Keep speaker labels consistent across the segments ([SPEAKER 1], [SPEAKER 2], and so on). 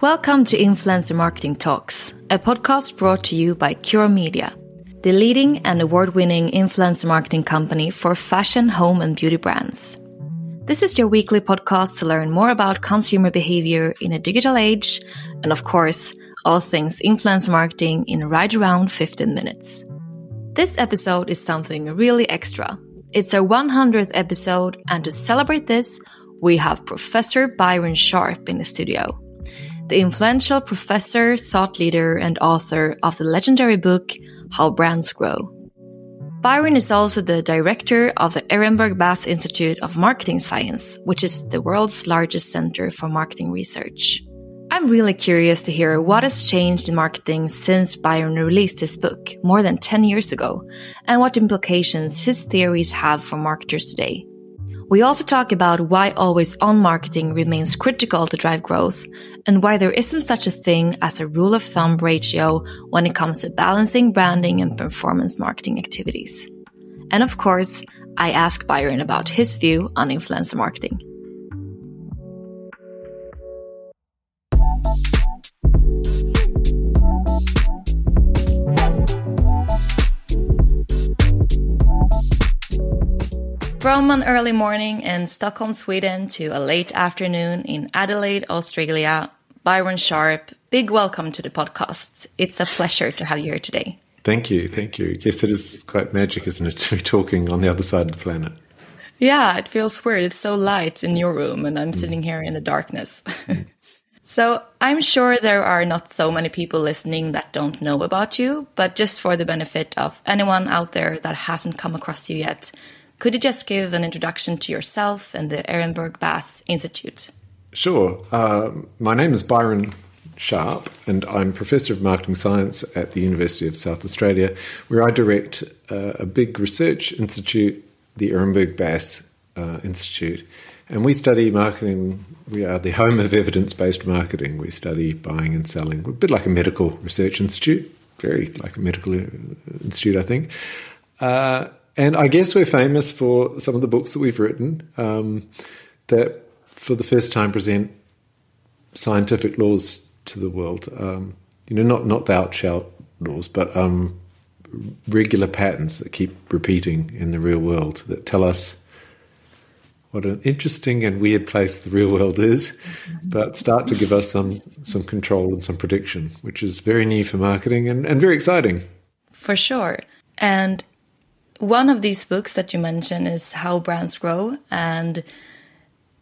[SPEAKER 1] Welcome to Influencer Marketing Talks, a podcast brought to you by Cure Media, the leading and award winning influencer marketing company for fashion, home, and beauty brands. This is your weekly podcast to learn more about consumer behavior in a digital age, and of course, all things influencer marketing in right around 15 minutes. This episode is something really extra. It's our 100th episode, and to celebrate this, we have Professor Byron Sharp in the studio the influential professor, thought leader, and author of the legendary book How Brands Grow. Byron is also the director of the Ehrenberg Bass Institute of Marketing Science, which is the world's largest center for marketing research. I'm really curious to hear what has changed in marketing since Byron released his book more than 10 years ago, and what implications his theories have for marketers today. We also talk about why always on marketing remains critical to drive growth and why there isn't such a thing as a rule of thumb ratio when it comes to balancing branding and performance marketing activities. And of course, I ask Byron about his view on influencer marketing. From an early morning in Stockholm, Sweden to a late afternoon in Adelaide, Australia, Byron Sharp, big welcome to the podcast. It's a pleasure to have you here today.
[SPEAKER 2] Thank you. Thank you. Yes, it is quite magic, isn't it, to be talking on the other side of the planet?
[SPEAKER 1] Yeah, it feels weird. It's so light in your room, and I'm mm. sitting here in the darkness. so I'm sure there are not so many people listening that don't know about you, but just for the benefit of anyone out there that hasn't come across you yet, could you just give an introduction to yourself and the Ehrenberg Bass Institute?
[SPEAKER 2] Sure. Uh, my name is Byron Sharp, and I'm Professor of Marketing Science at the University of South Australia, where I direct uh, a big research institute, the Ehrenberg Bass uh, Institute. And we study marketing. We are the home of evidence based marketing. We study buying and selling, We're a bit like a medical research institute, very like a medical uh, institute, I think. Uh, and I guess we're famous for some of the books that we've written um, that, for the first time, present scientific laws to the world. Um, you know, not not thou shalt laws, but um, regular patterns that keep repeating in the real world that tell us what an interesting and weird place the real world is, but start to give us some some control and some prediction, which is very new for marketing and, and very exciting.
[SPEAKER 1] For sure. And one of these books that you mentioned is How Brands Grow. And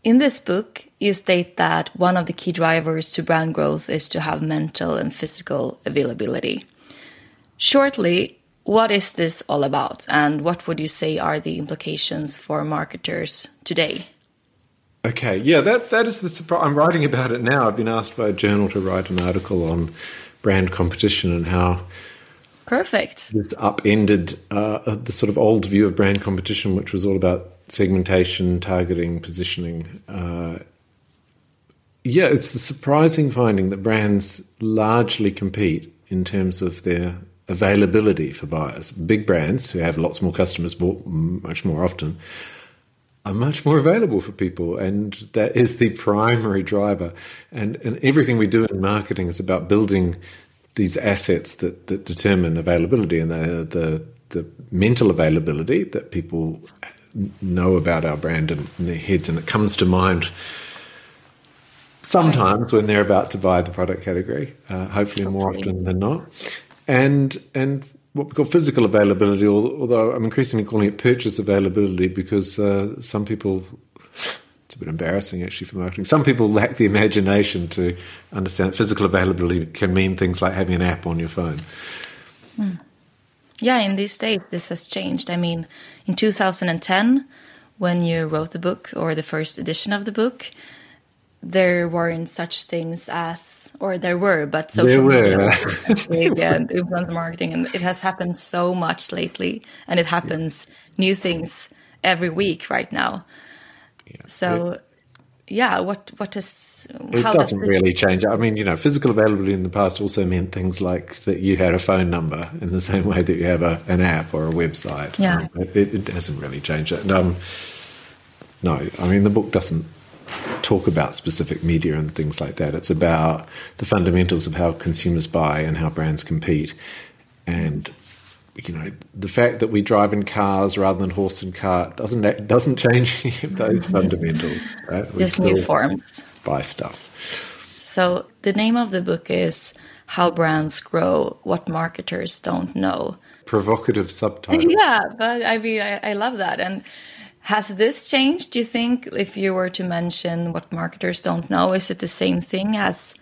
[SPEAKER 1] in this book, you state that one of the key drivers to brand growth is to have mental and physical availability. Shortly, what is this all about, and what would you say are the implications for marketers today?
[SPEAKER 2] Okay, yeah, that that is the surprise. I'm writing about it now. I've been asked by a journal to write an article on brand competition and how
[SPEAKER 1] perfect
[SPEAKER 2] this upended uh, the sort of old view of brand competition, which was all about segmentation, targeting, positioning. Uh, yeah, it's the surprising finding that brands largely compete in terms of their availability for buyers. Big brands who have lots more customers more, much more often are much more available for people, and that is the primary driver. And and everything we do in marketing is about building these assets that, that determine availability and the, the the mental availability that people know about our brand in, in their heads, and it comes to mind sometimes when they're about to buy the product category. Uh, hopefully, more often than not, and and what we call physical availability, although I'm increasingly calling it purchase availability because uh, some people, a bit embarrassing actually for marketing, some people lack the imagination to understand physical availability can mean things like having an app on your phone.
[SPEAKER 1] Hmm. Yeah, in these days, this has changed. I mean, in 2010, when you wrote the book or the first edition of the book, there weren't such things as, or there were, but social media and influencer marketing, and it has happened so much lately, and it happens new things every week right now. Yeah. So, it, yeah, what what is
[SPEAKER 2] it doesn't does really change. I mean, you know, physical availability in the past also meant things like that you had a phone number in the same way that you have a, an app or a website.
[SPEAKER 1] Yeah,
[SPEAKER 2] um, it, it, hasn't really changed. And, um, no, I mean the book doesn't talk about specific media and things like that. It's about the fundamentals of how consumers buy and how brands compete. And you know, the fact that we drive in cars rather than horse and cart doesn't doesn't change any of those fundamentals. Right?
[SPEAKER 1] Just new forms.
[SPEAKER 2] Buy stuff.
[SPEAKER 1] So the name of the book is "How Brands Grow: What Marketers Don't Know."
[SPEAKER 2] Provocative subtitle.
[SPEAKER 1] yeah, but I mean, I, I love that and has this changed, do you think, if you were to mention what marketers don't know? Is it the same thing as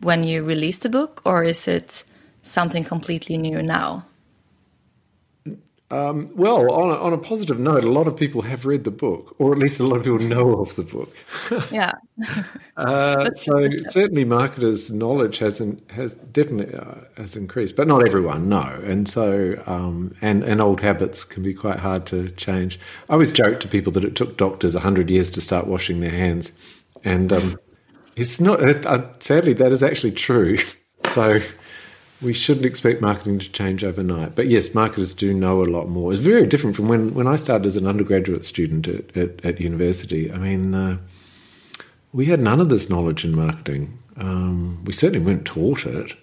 [SPEAKER 1] when you released the book, or is it something completely new now?
[SPEAKER 2] Um, well, on a, on a positive note, a lot of people have read the book, or at least a lot of people know of the book.
[SPEAKER 1] yeah.
[SPEAKER 2] uh, so certainly, marketers' knowledge has in, has definitely uh, has increased, but not everyone no. And so, um, and and old habits can be quite hard to change. I always joke to people that it took doctors hundred years to start washing their hands, and um, it's not. Uh, sadly, that is actually true. So we shouldn't expect marketing to change overnight. But yes, marketers do know a lot more. It's very different from when, when I started as an undergraduate student at, at, at university. I mean, uh, we had none of this knowledge in marketing. Um, we certainly weren't taught it.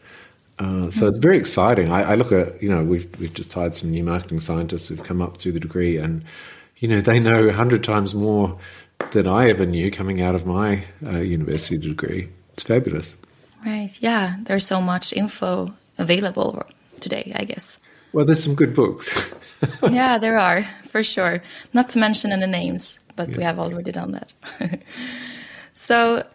[SPEAKER 2] Uh, so it's very exciting. I, I, look at, you know, we've, we've just hired some new marketing scientists who've come up through the degree and, you know, they know a hundred times more than I ever knew coming out of my uh, university degree. It's fabulous.
[SPEAKER 1] Right. Yeah. There's so much info available today, I guess.
[SPEAKER 2] Well, there's some good books.
[SPEAKER 1] yeah, there are, for sure. Not to mention any names, but yeah. we have already done that. so,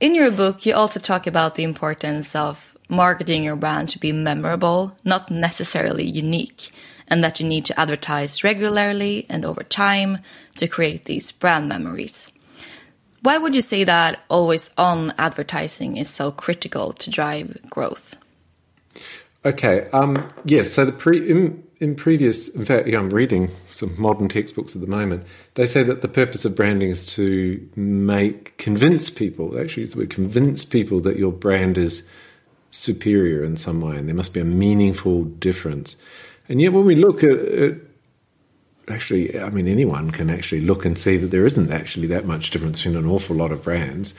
[SPEAKER 1] in your book, you also talk about the importance of marketing your brand to be memorable, not necessarily unique, and that you need to advertise regularly and over time to create these brand memories. Why would you say that always on advertising is so critical to drive growth?
[SPEAKER 2] Okay. Um, yes. So the pre in, in previous, in fact, yeah, I'm reading some modern textbooks at the moment. They say that the purpose of branding is to make convince people. Actually, use the word convince people that your brand is superior in some way, and there must be a meaningful difference. And yet, when we look at, at actually, I mean, anyone can actually look and see that there isn't actually that much difference in an awful lot of brands,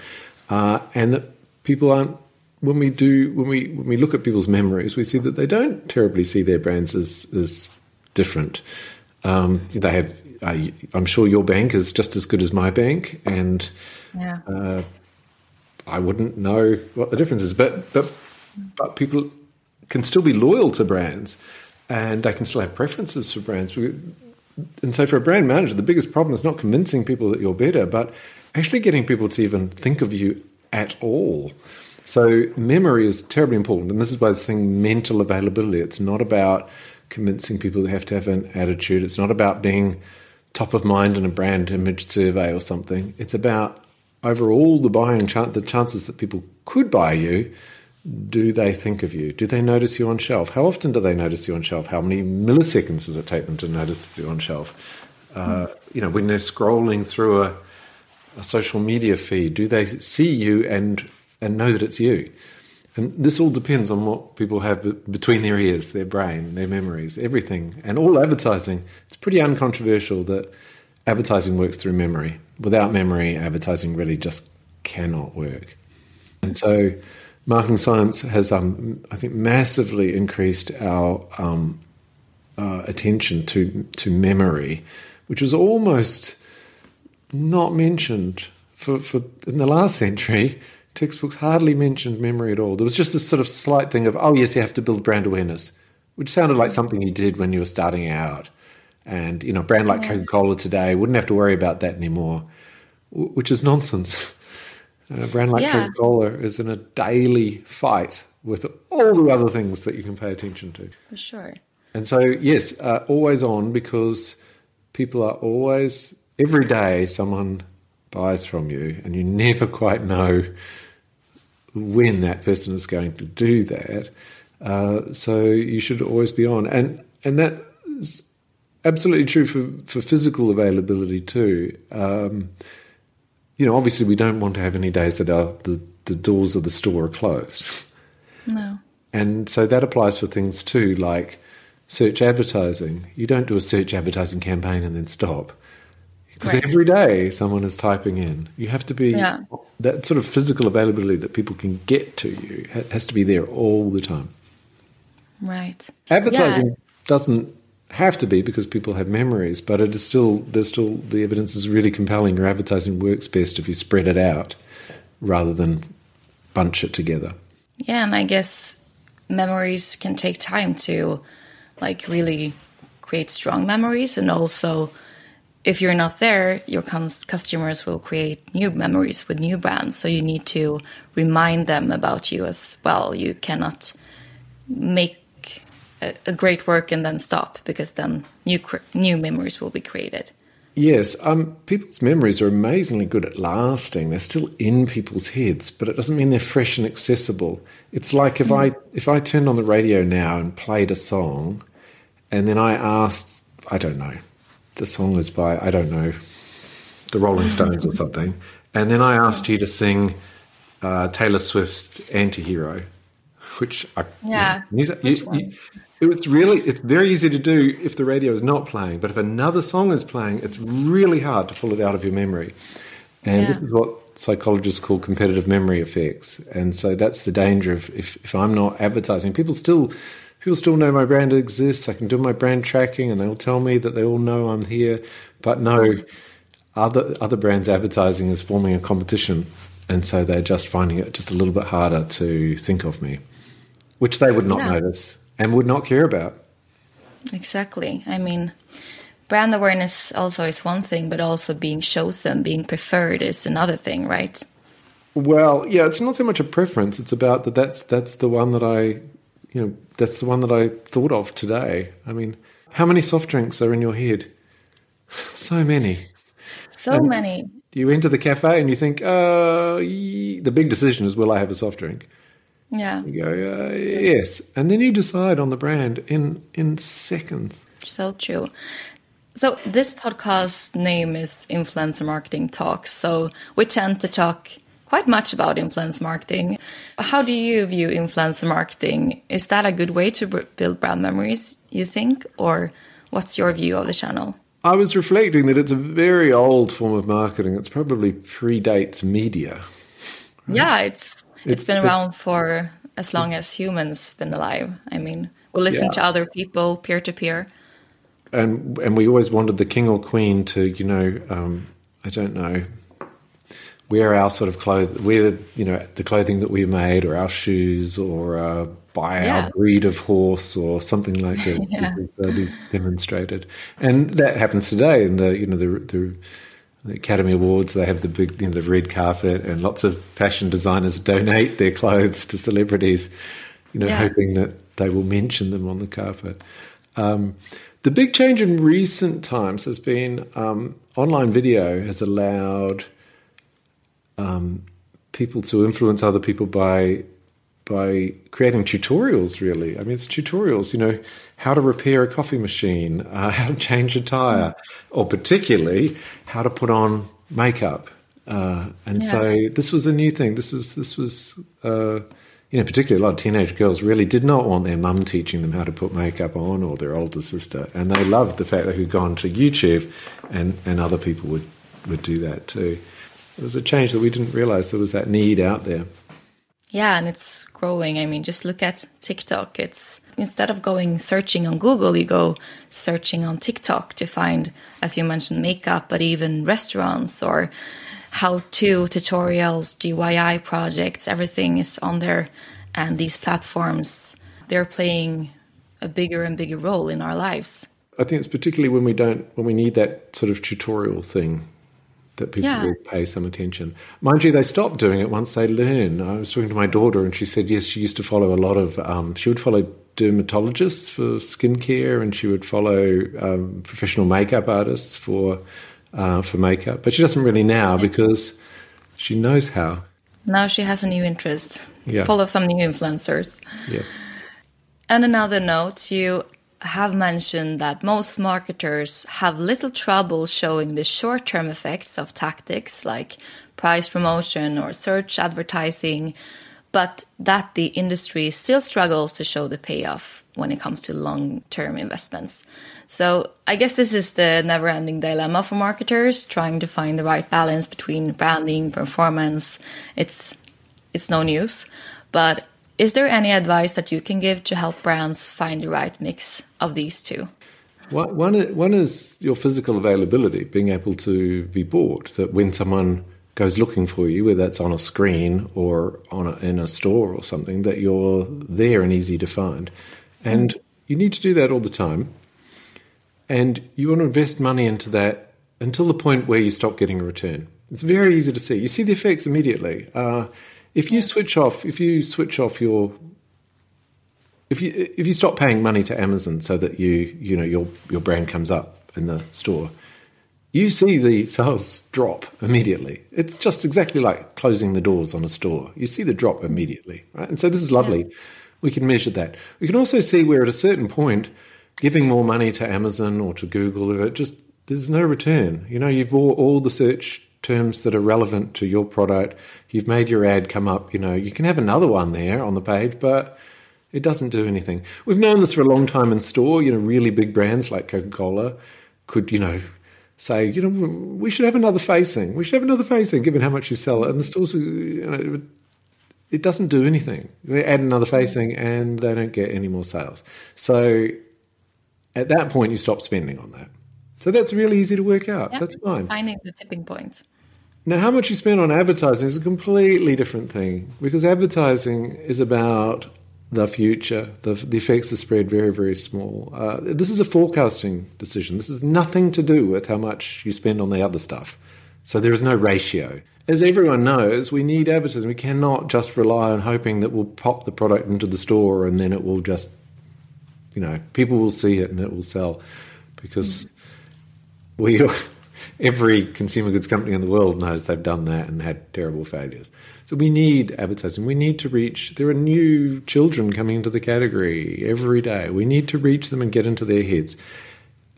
[SPEAKER 2] uh, and that people aren't when we do when we when we look at people's memories, we see that they don't terribly see their brands as as different. Um, they have. I, am sure your bank is just as good as my bank, and
[SPEAKER 1] yeah. uh,
[SPEAKER 2] I wouldn't know what the difference is. But but but people can still be loyal to brands, and they can still have preferences for brands. And so, for a brand manager, the biggest problem is not convincing people that you're better, but actually getting people to even think of you at all. So memory is terribly important, and this is why this thing mental availability. It's not about convincing people they have to have an attitude. It's not about being top of mind in a brand image survey or something. It's about overall the buying chance, the chances that people could buy you. Do they think of you? Do they notice you on shelf? How often do they notice you on shelf? How many milliseconds does it take them to notice you on shelf? Uh, you know, when they're scrolling through a, a social media feed, do they see you and and know that it's you? And this all depends on what people have between their ears, their brain, their memories, everything. And all advertising, it's pretty uncontroversial that advertising works through memory. Without memory, advertising really just cannot work. And so, marketing science has, um, I think, massively increased our um, uh, attention to to memory, which was almost not mentioned for, for in the last century textbooks hardly mentioned memory at all. There was just this sort of slight thing of, oh, yes, you have to build brand awareness, which sounded like something you did when you were starting out. And, you know, a brand like Coca Cola today wouldn't have to worry about that anymore, which is nonsense. A brand like yeah. Coca Cola is in a daily fight with all the other things that you can pay attention to.
[SPEAKER 1] For sure.
[SPEAKER 2] And so, yes, uh, always on because people are always, every day, someone buys from you, and you never quite know when that person is going to do that. Uh, so you should always be on, and and that is absolutely true for for physical availability too. Um, you know, obviously, we don't want to have any days that are the the doors of the store are closed.
[SPEAKER 1] No.
[SPEAKER 2] And so that applies for things too, like search advertising. You don't do a search advertising campaign and then stop. Because every day someone is typing in. You have to be yeah. that sort of physical availability that people can get to you has to be there all the time.
[SPEAKER 1] Right.
[SPEAKER 2] Advertising yeah. doesn't have to be because people have memories, but it is still there's still the evidence is really compelling. Your advertising works best if you spread it out rather than bunch it together.
[SPEAKER 1] Yeah, and I guess memories can take time to like really create strong memories and also if you're not there, your customers will create new memories with new brands. So you need to remind them about you as well. You cannot make a, a great work and then stop because then new new memories will be created.
[SPEAKER 2] Yes, um, people's memories are amazingly good at lasting. They're still in people's heads, but it doesn't mean they're fresh and accessible. It's like if mm. I if I turned on the radio now and played a song, and then I asked, I don't know, the song is by I don't know the Rolling Stones or something, and then I asked you to sing uh, Taylor Swift's "Antihero," which I,
[SPEAKER 1] yeah,
[SPEAKER 2] you know, you, you, it's really it's very easy to do if the radio is not playing, but if another song is playing, it's really hard to pull it out of your memory, and yeah. this is what psychologists call competitive memory effects, and so that's the danger of if, if I'm not advertising, people still people still know my brand exists. I can do my brand tracking, and they'll tell me that they all know I'm here. But no, other other brands advertising is forming a competition, and so they're just finding it just a little bit harder to think of me, which they would not yeah. notice and would not care about.
[SPEAKER 1] Exactly. I mean, brand awareness also is one thing, but also being chosen, being preferred is another thing, right?
[SPEAKER 2] Well, yeah, it's not so much a preference. It's about that. That's that's the one that I you know, that's the one that I thought of today. I mean, how many soft drinks are in your head? So many.
[SPEAKER 1] So and many.
[SPEAKER 2] You enter the cafe and you think, uh, the big decision is, will I have a soft drink?
[SPEAKER 1] Yeah.
[SPEAKER 2] You go, uh, yes. And then you decide on the brand in, in seconds.
[SPEAKER 1] So true. So this podcast name is Influencer Marketing Talks. So we tend to talk quite much about influence marketing. How do you view influencer marketing? Is that a good way to build brand memories, you think? Or what's your view of the channel?
[SPEAKER 2] I was reflecting that it's a very old form of marketing. It's probably predates media.
[SPEAKER 1] Right? Yeah, it's, it's, it's been around for as long as humans have been alive. I mean, we listen yeah. to other people peer to peer.
[SPEAKER 2] And and we always wanted the king or queen to, you know, um, I don't know, wear our sort of clothes, wear you know the clothing that we made, or our shoes, or uh, buy yeah. our breed of horse, or something like that. yeah. uh, these demonstrated, and that happens today in the you know the, the, the Academy Awards. They have the big you know the red carpet, and lots of fashion designers donate their clothes to celebrities, you know, yeah. hoping that they will mention them on the carpet. Um, the big change in recent times has been um, online video has allowed um, people to influence other people by by creating tutorials. Really, I mean, it's tutorials. You know, how to repair a coffee machine, uh, how to change a tire, or particularly how to put on makeup. Uh, and yeah. so this was a new thing. This was this was. Uh, you know, particularly a lot of teenage girls really did not want their mum teaching them how to put makeup on or their older sister. And they loved the fact that we'd gone to YouTube and, and other people would, would do that too. It was a change that we didn't realize there was that need out there.
[SPEAKER 1] Yeah, and it's growing. I mean, just look at TikTok. It's instead of going searching on Google, you go searching on TikTok to find, as you mentioned, makeup, but even restaurants or how to tutorials, DIY projects, everything is on there. And these platforms, they're playing a bigger and bigger role in our lives.
[SPEAKER 2] I think it's particularly when we don't, when we need that sort of tutorial thing that people yeah. will pay some attention. Mind you, they stop doing it once they learn. I was talking to my daughter, and she said yes, she used to follow a lot of. Um, she would follow dermatologists for skincare, and she would follow um, professional makeup artists for uh, for makeup, but she doesn't really now because she knows how.
[SPEAKER 1] Now she has a new interest. Yeah. full of some new influencers.
[SPEAKER 2] Yes.
[SPEAKER 1] And another note, you have mentioned that most marketers have little trouble showing the short term effects of tactics like price promotion or search advertising, but that the industry still struggles to show the payoff when it comes to long term investments. So I guess this is the never ending dilemma for marketers trying to find the right balance between branding, performance. It's, it's no news. But is there any advice that you can give to help brands find the right mix of these two?
[SPEAKER 2] One, is your physical availability, being able to be bought. That when someone goes looking for you, whether that's on a screen or on a, in a store or something, that you're there and easy to find. And you need to do that all the time. And you want to invest money into that until the point where you stop getting a return. It's very easy to see. You see the effects immediately. Uh, if you switch off, if you switch off your, if you if you stop paying money to Amazon so that you you know your your brand comes up in the store, you see the sales drop immediately. It's just exactly like closing the doors on a store. You see the drop immediately, right? And so this is lovely. We can measure that. We can also see where at a certain point giving more money to Amazon or to Google, it just there's no return. You know, you've bought all the search terms that are relevant to your product. You've made your ad come up. You know, you can have another one there on the page, but it doesn't do anything. We've known this for a long time in store. You know, really big brands like Coca Cola could, you know, say, you know, we should have another facing. We should have another facing, given how much you sell it. And the stores, you know, it doesn't do anything. They add another mm-hmm. facing and they don't get any more sales. So at that point, you stop spending on that. So that's really easy to work out. That's fine.
[SPEAKER 1] Finding the tipping points.
[SPEAKER 2] Now, how much you spend on advertising is a completely different thing because advertising is about the future. The, the effects are spread very, very small. Uh, this is a forecasting decision. This has nothing to do with how much you spend on the other stuff. So there is no ratio. As everyone knows, we need advertising. We cannot just rely on hoping that we'll pop the product into the store and then it will just you know, people will see it and it will sell because we every consumer goods company in the world knows they've done that and had terrible failures. So we need advertising. We need to reach. There are new children coming into the category every day. We need to reach them and get into their heads.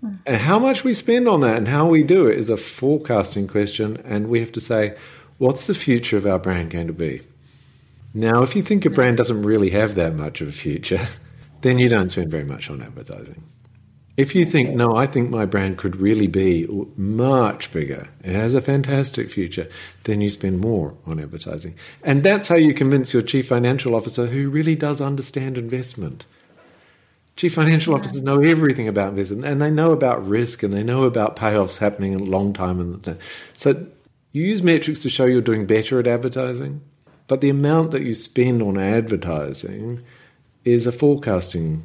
[SPEAKER 2] Hmm. And how much we spend on that and how we do it is a forecasting question. And we have to say, what's the future of our brand going to be? Now, if you think a hmm. brand doesn't really have that much of a future, then you don't spend very much on advertising. If you think, no, I think my brand could really be much bigger, it has a fantastic future, then you spend more on advertising. And that's how you convince your chief financial officer who really does understand investment. Chief financial officers know everything about investment and they know about risk and they know about payoffs happening in a long time. And so you use metrics to show you're doing better at advertising, but the amount that you spend on advertising is a forecasting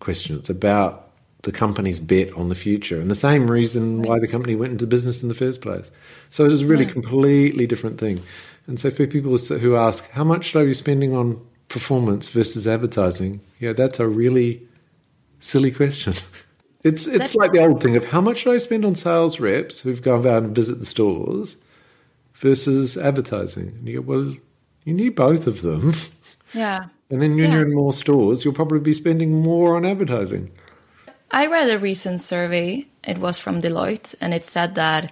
[SPEAKER 2] question. It's about the company's bet on the future and the same reason why the company went into business in the first place. So it is a really yeah. completely different thing. And so for people who ask, how much are you spending on performance versus advertising? Yeah, that's a really silly question. It's it's That's like the old thing of how much should I spend on sales reps who've gone out and visit the stores versus advertising. And you go, well, you need both of them.
[SPEAKER 1] Yeah.
[SPEAKER 2] And then when yeah. you're in more stores, you'll probably be spending more on advertising.
[SPEAKER 1] I read a recent survey. It was from Deloitte, and it said that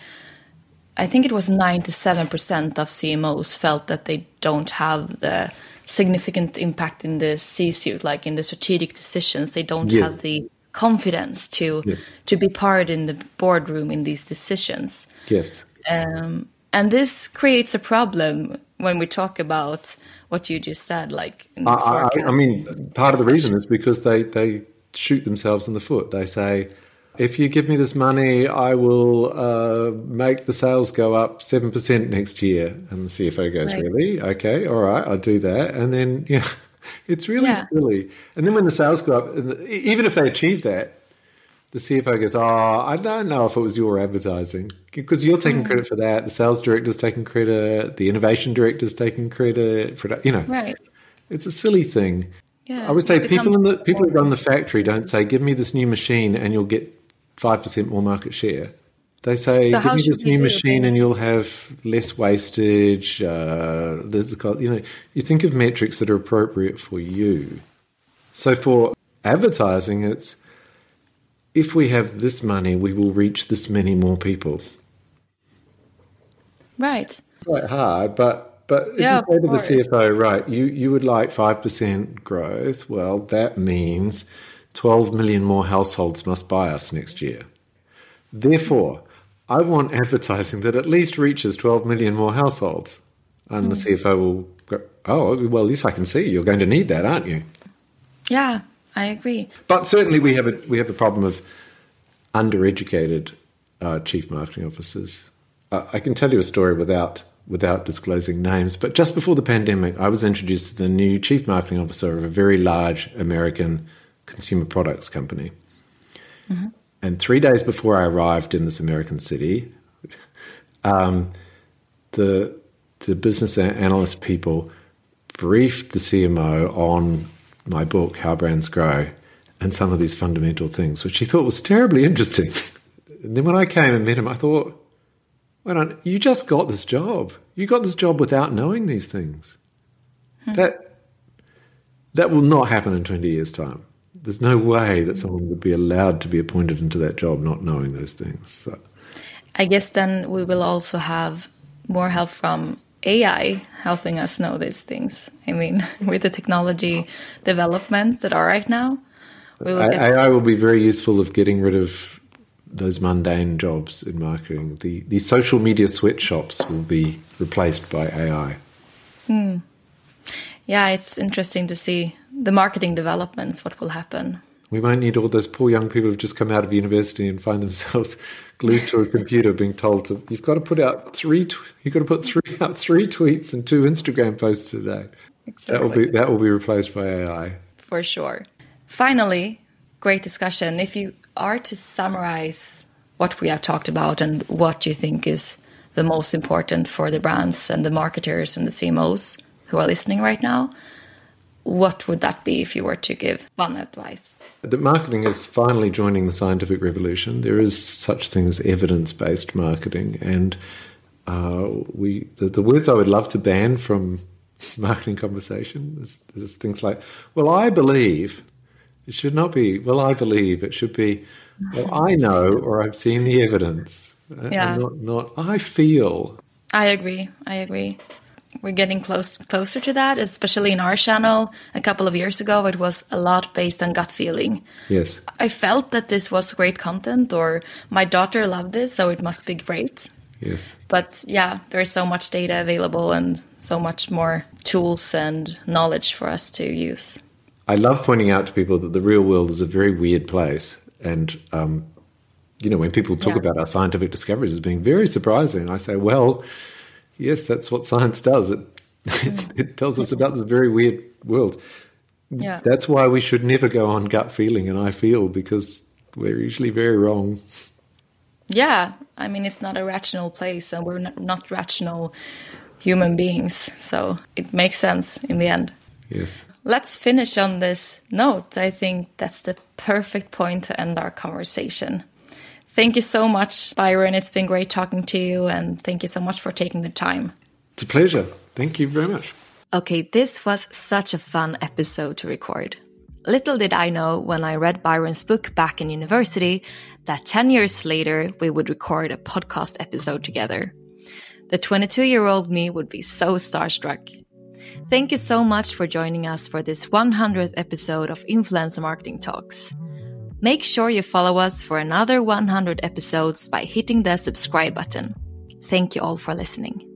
[SPEAKER 1] I think it was 97% of CMOs felt that they don't have the significant impact in the C-suite, like in the strategic decisions. They don't yes. have the confidence to yes. to be part in the boardroom in these decisions.
[SPEAKER 2] Yes.
[SPEAKER 1] Um, and this creates a problem when we talk about what you just said, like.
[SPEAKER 2] I, I, I, mean, part of the reason is because they they shoot themselves in the foot. They say, if you give me this money, I will uh, make the sales go up 7% next year. And the CFO goes, right. Really? Okay, all right, I'll do that. And then, yeah, it's really yeah. silly. And then when the sales go up, even if they achieve that, the CFO goes, Oh, I don't know if it was your advertising because you're taking mm. credit for that. The sales director's taking credit. The innovation director's taking credit for, you know,
[SPEAKER 1] right.
[SPEAKER 2] It's a silly thing. Yeah, I would say people in the people who run the factory don't say, "Give me this new machine and you'll get five percent more market share." They say, so "Give me this new machine and you'll have less wastage." Uh, you know, you think of metrics that are appropriate for you. So for advertising, it's if we have this money, we will reach this many more people.
[SPEAKER 1] Right.
[SPEAKER 2] It's quite hard, but but if yeah, you say to the CFO, right, you, you would like 5% growth, well, that means 12 million more households must buy us next year. Therefore, I want advertising that at least reaches 12 million more households. And mm. the hmm. CFO will go, oh, well, at least I can see you're going to need that, aren't you?
[SPEAKER 1] Yeah, I agree.
[SPEAKER 2] But certainly we have a, we have a problem of undereducated uh, chief marketing officers. Uh, I can tell you a story without without disclosing names, but just before the pandemic, I was introduced to the new chief marketing officer of a very large American consumer products company. Mm-hmm. And three days before I arrived in this American city, um, the the business analyst people briefed the CMO on my book, How Brands Grow, and some of these fundamental things, which he thought was terribly interesting. and then when I came and met him, I thought, don't you just got this job? You got this job without knowing these things. Hmm. That that will not happen in twenty years' time. There's no way that someone would be allowed to be appointed into that job not knowing those things. So.
[SPEAKER 1] I guess then we will also have more help from AI helping us know these things. I mean, with the technology developments that are right now,
[SPEAKER 2] we will AI will be very useful of getting rid of those mundane jobs in marketing. The the social media sweatshops will be replaced by AI.
[SPEAKER 1] Hmm. Yeah, it's interesting to see the marketing developments. What will happen?
[SPEAKER 2] We won't need all those poor young people who've just come out of university and find themselves glued to a computer, being told to you've got to put out three you've got to put three out three tweets and two Instagram posts a day. Exactly. That will be that will be replaced by AI
[SPEAKER 1] for sure. Finally, great discussion. If you are to summarize what we have talked about and what you think is the most important for the brands and the marketers and the CMOs who are listening right now, what would that be if you were to give one advice?
[SPEAKER 2] The marketing is finally joining the scientific revolution. There is such thing as evidence-based marketing, and uh, we the, the, words I would love to ban from marketing conversation is, is things like, "Well, I believe," It should not be, well, I believe. It should be, well, I know or I've seen the evidence. Uh, yeah. Not, not, I feel.
[SPEAKER 1] I agree. I agree. We're getting close closer to that, especially in our channel. A couple of years ago, it was a lot based on gut feeling.
[SPEAKER 2] Yes.
[SPEAKER 1] I felt that this was great content, or my daughter loved this, so it must be great.
[SPEAKER 2] Yes.
[SPEAKER 1] But yeah, there's so much data available and so much more tools and knowledge for us to use.
[SPEAKER 2] I love pointing out to people that the real world is a very weird place. And, um, you know, when people talk yeah. about our scientific discoveries as being very surprising, I say, well, yes, that's what science does. It, mm. it tells us about this very weird world.
[SPEAKER 1] Yeah.
[SPEAKER 2] That's why we should never go on gut feeling and I feel because we're usually very wrong.
[SPEAKER 1] Yeah. I mean, it's not a rational place and we're not, not rational human beings. So it makes sense in the end.
[SPEAKER 2] Yes
[SPEAKER 1] let's finish on this note. I think that's the perfect point to end our conversation. Thank you so much, Byron. It's been great talking to you, and thank you so much for taking the time.
[SPEAKER 2] It's a pleasure. Thank you very much.
[SPEAKER 1] Okay, this was such a fun episode to record. Little did I know when I read Byron's book back in university that 10 years later we would record a podcast episode together. The 22 year old me would be so starstruck. Thank you so much for joining us for this 100th episode of Influencer Marketing Talks. Make sure you follow us for another 100 episodes by hitting the subscribe button. Thank you all for listening.